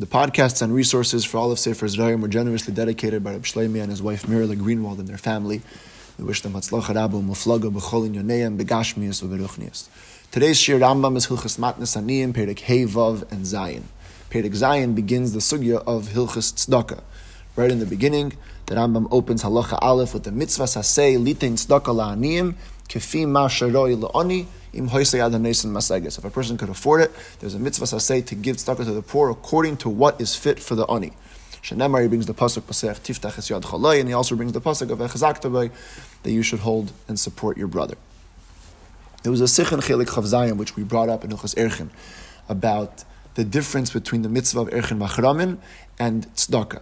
The podcasts and resources for all of Sefer Zrayim were generously dedicated by Reb Shlomi and his wife Mirla Greenwald and their family. We wish them Hatzlacha Rabu, Muflaga, B'cholin Yoneim, Begashmias, Uberuchnias. Today's Shir Rambam is Hilchas Matnas Aniyim, Perek Hey, Vav, and Zayin. Perek Zayin begins the sugya of Hilchas Tzedakah. Right in the beginning, the Rambam opens Halacha Aleph with the mitzvah sasei litain tzedakah la'aniyim im If a person could afford it, there's a mitzvah sasei to give tzedakah to the poor according to what is fit for the ani. Shenemar, he brings the pasuk pasech tiftach yad chalai, and he also brings the pasuk of echazak that you should hold and support your brother. There was a sichin chelik chavzayim which we brought up in Uchas Erchin about the difference between the mitzvah of Erchin Machramin and tzedakah.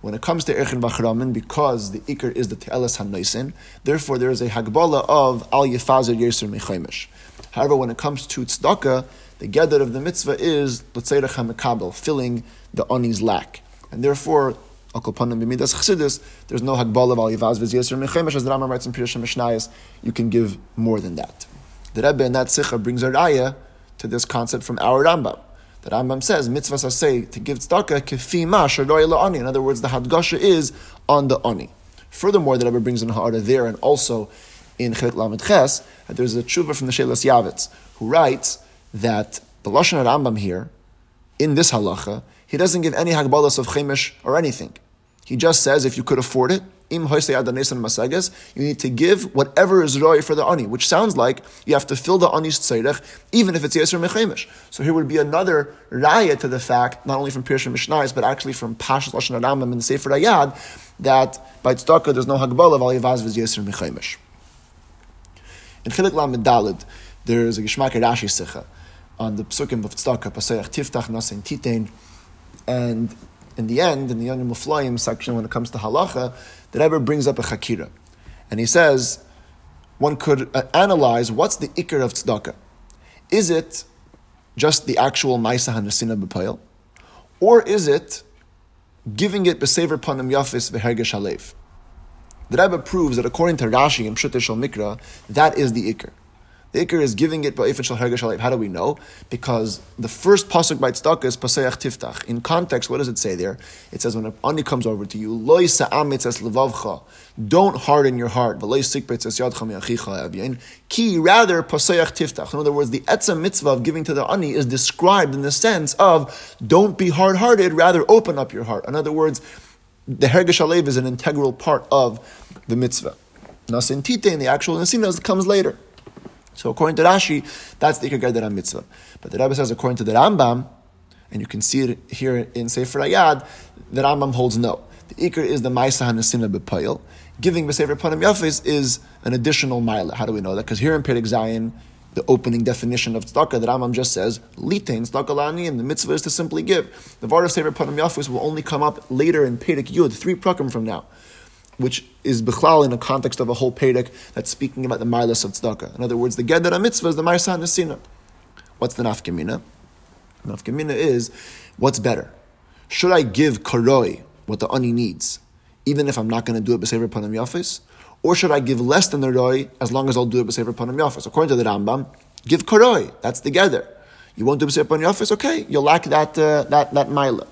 When it comes to Erchin Bachramin, because the Iker is the Te'elas HaNoisin, therefore there is a Hagbala of Al Yefazer Yisr Mechaimish. However, when it comes to Tzedakah, the gather of the mitzvah is L'tzeirach HaMekabel, filling the Oni's lack. And therefore, B'midas there's no Hagbala of Al Yefazer Yisr Mechaimish, as the Rambam writes in Pirush Mishnayos, you can give more than that. The Rebbe in that Sikha brings a raya to this concept from our Rambam. The Rambam says, mitzvah say to give tzedakah kefima shadoy la'ani. In other words, the hadgasha is on the ani. Furthermore, the Rebbe brings in Ha'ara there and also in Chet Lamed Ches, that there's a tshuva from the Shelas Yavitz, who writes that the Lashon Rambam here, in this halacha, he doesn't give any hagbalas of chemesh or anything. He just says if you could afford it, im masagas, you need to give whatever is roi for the ani, which sounds like you have to fill the ani's tzedek, even if it's yeser mechemish. So here would be another raya to the fact, not only from Pirush Mishnais, but actually from Pashas Lashon Rambam and Sefer Ayad, that by tzedakah there's no hagbal of al yavaz v'z yeser mechemish. In Chilik Lamed there is a Geshmak Rashi Sicha on the psukim of tzedakah, pasayach tiftach nasin titain, and in the end, in the Yonim Muflayim section, when it comes to halacha, the Rebbe brings up a chakira. And he says, one could uh, analyze what's the ikr of tzedakah. Is it just the actual Maisa Hanasina B'Payel? Or is it giving it B'Sever Panim Yafis V'Hergesh Halev? The Rebbe proves that according to Rashi and Pshut Mikra, that is the ikr. The Iker is giving it How do we know? Because the first pasuk by tzedakah is paseach tiftach. In context, what does it say there? It says when an ani comes over to you, levavcha. Don't harden your heart. Ki, rather, paseach tiftach. In other words, the etzah mitzvah of giving to the ani is described in the sense of don't be hard-hearted, rather open up your heart. In other words, the hergesh alev is an integral part of the mitzvah. Nasin tite, in the actual nasinas, comes later. So according to Rashi, that's the Ikar Geder mitzvah. But the Rebbe says according to the Rambam, and you can see it here in Sefer Ayad, the Rambam holds no. The Ikar is the Maisa Hanasina B'Payil. Giving B'Sefer Panim Yafis is an additional mile. How do we know that? Because here in Perek Zayin, the opening definition of tzedakah, the Rambam just says, litain tzedakah and the mitzvah is to simply give. The Vard of Sefer Panim Yafis will only come up later in Perek Yud, three prakim from now which is bichlal in the context of a whole Pedic that's speaking about the Marlas of Tzedakah. In other words, the Gedder mitzvah is the Marsa Nesina. What's the nafkamina? Nafkamina is, what's better? Should I give karoi, what the ani needs, even if I'm not going to do it b'sever panam yafis? Or should I give less than the roi as long as I'll do it b'sever panam yafis? According to the Rambam, give karoi. That's the Gedder. You won't do b'sever panam yafis? Okay, you'll lack that, uh, that, that mila.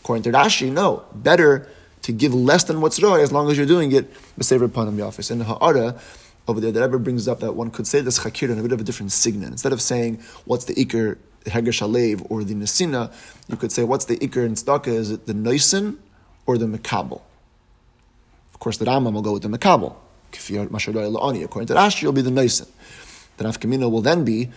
According to Rashi, no. Better to give less than what's roy as long as you're doing it b'sever panam yafis. And ha'ara over there, the Rebbe brings up that one could say this chakir in a bit of a different signet. Instead of saying what's the ikr heger shalev or the nesina, you could say what's the ikr in tzedakah? Is it the noisin or the mekabel? Of course, the Rambam will go with the mekabel. According to Rashi, you'll be the noisin. The nafkamina will then be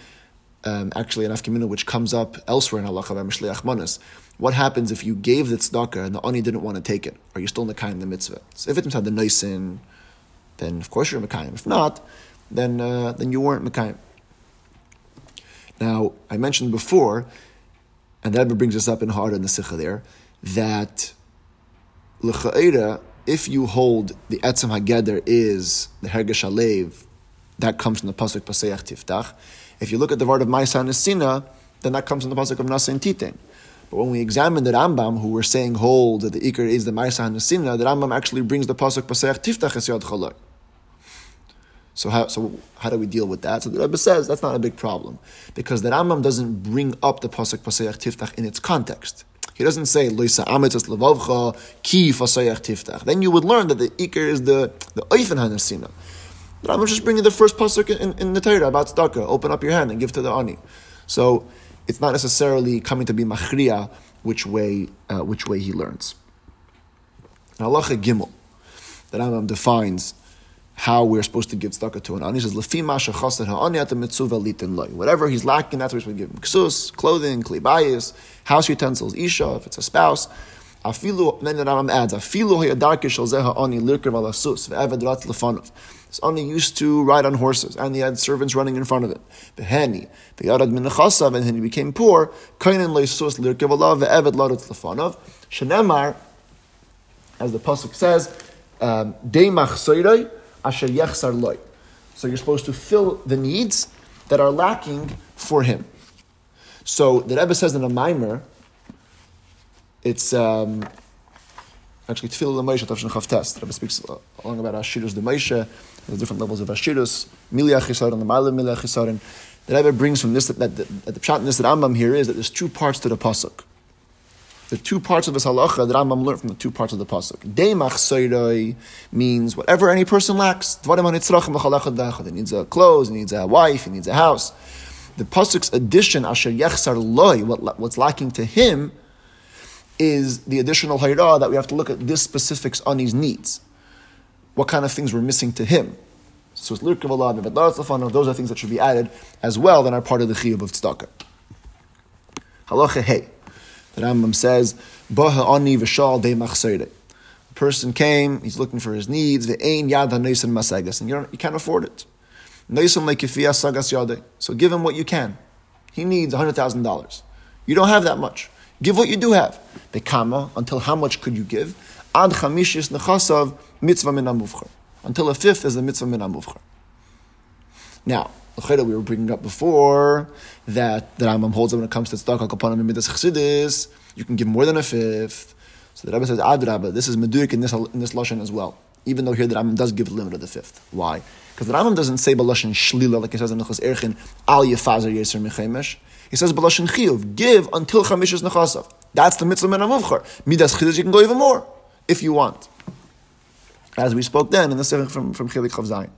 um, actually an afkamina which comes up elsewhere in halacha by Mishliach Manas. What happens if you gave the tzedakah and the ani didn't want to take it? Are you still in the kind of the mitzvah? So if it's had the noisin, then of course you're mekayim. If not, then uh, then you weren't mekayim. Now I mentioned before, and that brings us up in hard in the sikha there, that l'cha'era, if you hold the etzem hageder is the hergesh alev, that comes from the pasuk paseach tiftach. If you look at the word of Maisa Nesina, then that comes from the pasuk of Nasa and Titin. But when we examine the Rambam, who we're saying hold that the Iker is the Maisa Nesina, the Rambam actually brings the pasuk Pasach Tiftach Es Yad Chalak. So how, so how do we deal with that? So the Rebbe says that's not a big problem because the Rambam doesn't bring up the pasuk Pasach Tiftach in its context. He doesn't say loisa amitas levavcha ki fasayach tiftach. Then you would learn that the ikr is the the oifen hanasina. But I'm just bringing the first pasuk in, in the Torah about tzedakah. Open up your hand and give to the ani. So it's not necessarily coming to be machriya which way uh, which way he learns. Halacha Gimel, that Rambam defines how we're supposed to give tzedakah to an ani. He says, "Lefi masha chasad ha'ani at mitzvah litin loy." Whatever he's lacking, that's what we're supposed to give him: ksus, clothing, klibayis, house utensils, isha, if it's a spouse. Afilu, then the Rambam adds, "Afilu hayadarke shel zeh ha'ani lirkev al asus ve'eved rat lefanov." This ani used to ride on horses, and he had servants running in front of it. Beheni, ve'yarad min nechasav, and then he became poor. Kainin leisus lirkev alav ve'eved larat lefanov. Shenemar, as the pasuk says, um, "Dei machsoirei." asher yechsar loy. So you're supposed to fill the needs that are lacking for him. So the Rebbe says in a mimer, it's um, actually Tefillah the Moshe Tavshin Chavtes. The Rebbe speaks along about Ashirus the Moshe, there's different levels of Ashirus, Miliach Yisarin, the Malam Miliach Yisarin. The Rebbe brings from this that, that, that, the pshat in this that Rambam here is that there's two parts to the pasuk. The two parts of this halacha that Rambam learned from the two parts of the pasuk. Deimach soiroi means whatever any person lacks. He needs a clothes, he needs a wife, he needs a house. The pasuk's addition, asher yechsar loy, what, what's lacking to him, is the additional hayra that we have to look at this specific ani's needs. What kind of things were missing to him? So it's lirkav Allah, those are things that should be added as well that are part of the chiyuv of tzedakah. Halacha hey. The Rambam says, Baha ani v'shal de machseire. A person came, he's looking for his needs, ve'ein yad ha'neisen masagas, and you, you can't afford it. Neisen lekifiyah sagas yade. So give him what you can. He needs $100,000. You don't have that much. Give what you do have. The kama, until how much could you give? Ad chamishis nechasav mitzvah min Until a fifth is the mitzvah min Now, the we were bringing up before that the Rambam holds that when it comes to tzedakah kapanim and midas you can give more than a fifth. So the Rebbe says, Ad Rabba, this is medurik in this in this lashon as well. Even though here the Rambam does give a limit of the fifth. Why? Because the Rambam doesn't say balashon shlila like he says in Nechas Erchin al yefazer yeser mechemesh. He says balashon chiyuv, give until chamishas nechasav. That's the mitzvah men amuvchar. Midas chiddush, you can go even more if you want. As we spoke then in the seventh from from Chilik Chav Zayin.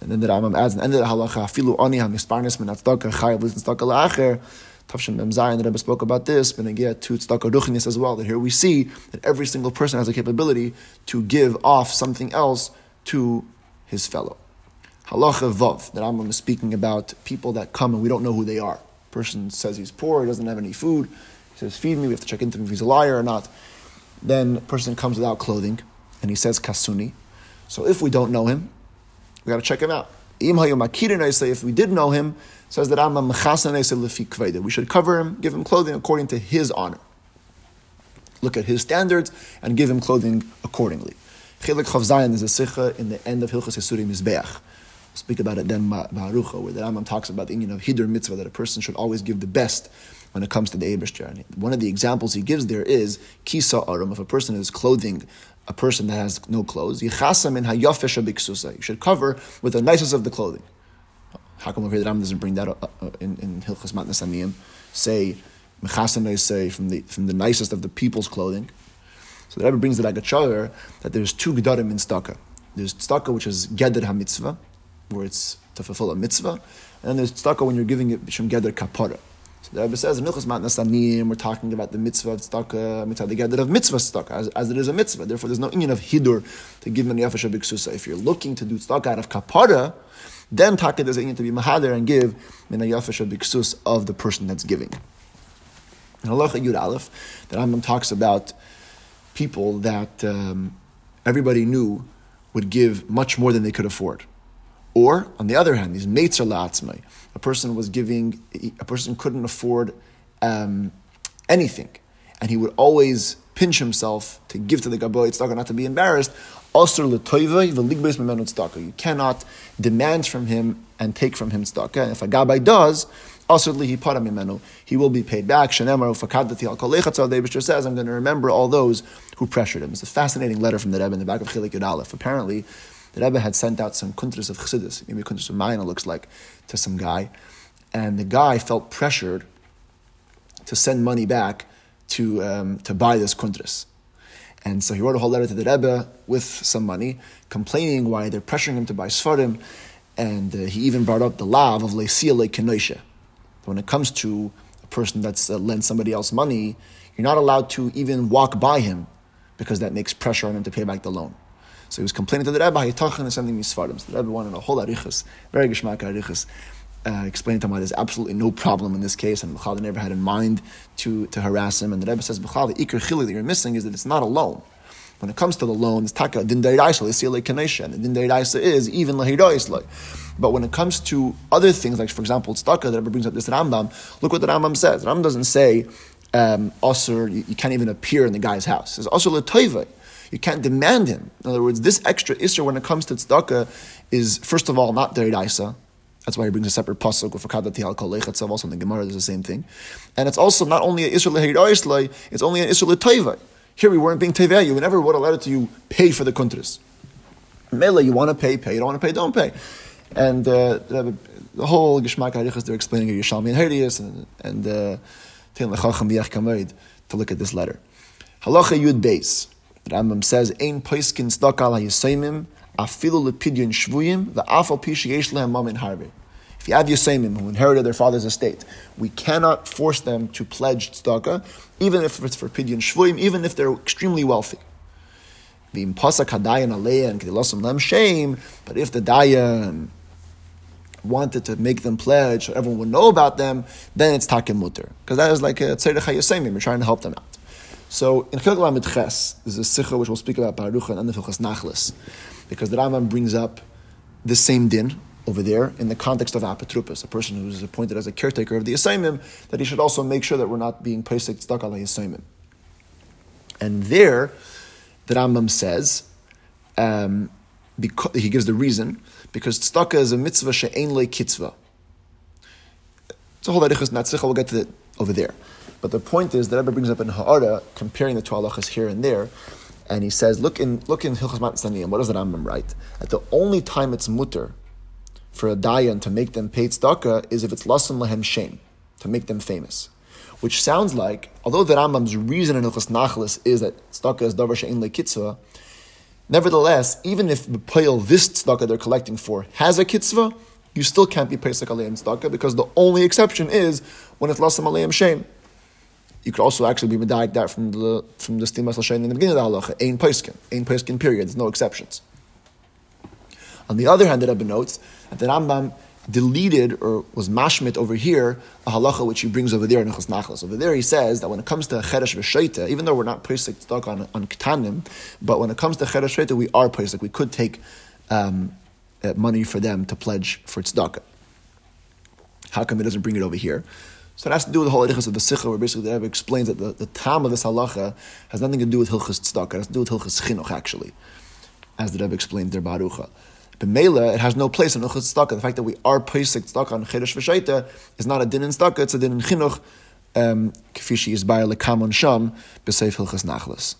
And then the Rambam adds the end of the halacha, filu ani ha-misparnis min ha-tzedakah chayav l'zin tzedakah la'acher. Tavshin Mem Zayin, the Rebbe spoke about this, get to ruchnis as well, that here we see that every single person has a capability to give off something else to his fellow. Halacha vav, that Rambam is speaking about people that come and we don't know who they are. Person says he's poor, he doesn't have any food, he says, feed me, we have to check into him if he's a liar or not. Then person comes without clothing, and he says kasuni. So if we don't know him, we got to check him out. If we did know him, says that we should cover him, give him clothing according to his honor. Look at his standards and give him clothing accordingly. Chilik Chav Zayin is a sikha in the end of Hilchas Yisuri Mizbeach. Speak about it then Barucha, where the Rambam talks about the union of Hidur Mitzvah, that a person should always give the best when it comes to the Abish journey. One of the examples he gives there is Kisa Arum, if a person is clothing a person that has no clothes. in You should cover with the nicest of the clothing. How come over here the Ram doesn't bring that up uh, in, in Hilchas Matnas Aniyim? Say, say from the from the nicest of the people's clothing. So the Rebbe brings the Agachayer that there's two gedarim in staka. There's staka which is geder ha-mitzvah, where it's to fulfill a mitzvah, and then there's staka when you're giving it from geder kapara. So the Rebbe says in Milchus Matnas Aniyim, we're talking about the mitzvah of tzedakah, mitzvah the of mitzvah tzedakah, as, as it is a mitzvah. Therefore, there's no union of hidur to give an yafash biksusa. If you're looking to do tzedakah out of kapara, then taka there's a to be mahader and give min biksus of the person that's giving. In Halacha Yud Aleph, the Rambam talks about people that um, everybody knew would give much more than they could afford. Or, on the other hand, these mates are la'atzmai. A person was giving, a person couldn't afford um, anything. And he would always pinch himself to give to the Gaboy tzedakah, not to be embarrassed. You cannot demand from him and take from him tzedakah. And if a Gabai does, he will be paid back. Shenemarufa kadati al kolechatzav. The says, I'm going to remember all those who pressured him. It's a fascinating letter from the Rebbe in the back of Chilik Aleph. Apparently, the Rebbe had sent out some kuntras of chassidus, maybe kuntras of Mayna looks like, to some guy, and the guy felt pressured to send money back to, um, to buy this kuntris. And so he wrote a whole letter to the Rebbe with some money, complaining why they're pressuring him to buy Sfarim. And uh, he even brought up the law of Leisia Lekenoisha. When it comes to a person that's uh, lent somebody else money, you're not allowed to even walk by him because that makes pressure on him to pay back the loan. So he was complaining to the Rebbe, Hayitachan is sending me Sfarim. So the Rebbe wanted a whole arichas, very geshmak arichas uh, explained to him why there's absolutely no problem in this case, and Bechal never had in mind to, to harass him. And the Rebbe says, Bechal, the Iker Chili that you're missing is that it's not a loan. When it comes to the loan, it's taka din deiraisa le'sile kanesha, and din deiraisa is even lehiroisloi. But when it comes to other things, like for example, tzedakah, the Rebbe brings up this Rambam. Look what the Rambam says. The Rambam doesn't say um, you, you, can't even appear in the guy's house. It says osir letoive. You can't demand him. In other words, this extra isser when it comes to tzedakah is first of all not deiraisa. That's why he brings a separate pasuk Fakadati al Kol Lechatzav. Also in the Gemara, there's the same thing. And it's also not only an Israel Lehiroislai, it's only an Israel Toivai. Here we weren't being Tevei. You never would have let it to you pay for the kuntris. Mele, you want to pay, pay. You don't want to pay, don't pay. And uh, the whole Geshmak Harichas, they're explaining Yerushalmi and Herius and, and uh, to look at this letter. Halacha Yud Beis. Rambam says, Ein Poiskin Stakal HaYisayimim afilu lepidyon shvuyim va'afal pi sheyesh lehem mamin harbe. If you have Yosemim who inherited their father's estate, we cannot force them to pledge tzedakah, even if it's for pidyon shvuyim, even if they're extremely wealthy. But if the dayan wanted to make them pledge so everyone would know about them, then it's takim mutter. Because that is like a tzedek hayosemim, we're trying to help them out. So in Chilgal Amid Ches, there's a sikha which we'll speak about Baruch and Anafilchas Nachlis because the Rambam brings up the same din over there in the context of apotropos, a person who is appointed as a caretaker of the assignment, that he should also make sure that we're not being pesach stuck on the assignment. And there, the Rambam says, um, because, he gives the reason, because tzedakah is a mitzvah she'ein le kitzvah. It's a whole arichas natzich, we'll get to it over there. But the point is, the Rebbe brings up in Ha'ara, comparing the two halachas here and there, and he says, look in look in Hilchas Matzanim, what does the Rambam write? That the only time it's mutter for a dayan to make them pay tzedakah is if it's lasan lahem shame, to make them famous. Which sounds like, although the Rambam's reason in Hilchas Nachlis is that tzedakah is davar she'in lekitzvah, nevertheless, even if the payil this tzedakah they're collecting for has a kitzvah, you still can't be aleim tzedakah because the only exception is when it's lasam aleim shame. You could also actually be medayik that from the from the stimas in the beginning of the halacha. Ein poiskin, ein poiskin. Period. There's no exceptions. On the other hand, the Rebbe notes that the Rambam deleted or was mashmit over here a halacha which he brings over there in Nechas Nachlas. Over there he says that when it comes to cheresh v'sheita, even though we're not pesach stuck on on ketanim, but when it comes to cheresh v'sheita, we are pesach. We could take um, uh, money for them to pledge for tzedakah. How come he doesn't bring it over here? So it has to do with the whole Hilchas of the Sikha, where basically the Rebbe explains that the, the time of this halacha has nothing to do with Hilchas Tzedakah, it has to do with Hilchas Chinuch, actually, as the Rebbe explained there, Barucha. But Mela, it has no place in Hilchas Tzedakah. The fact that we are Pesach Tzedakah on Chedesh V'Shaita is not a din in Tzedakah, it's a din in Chinuch, um, Kifishi is by Lekamon Sham, B'Seif Hilchas Nachlas.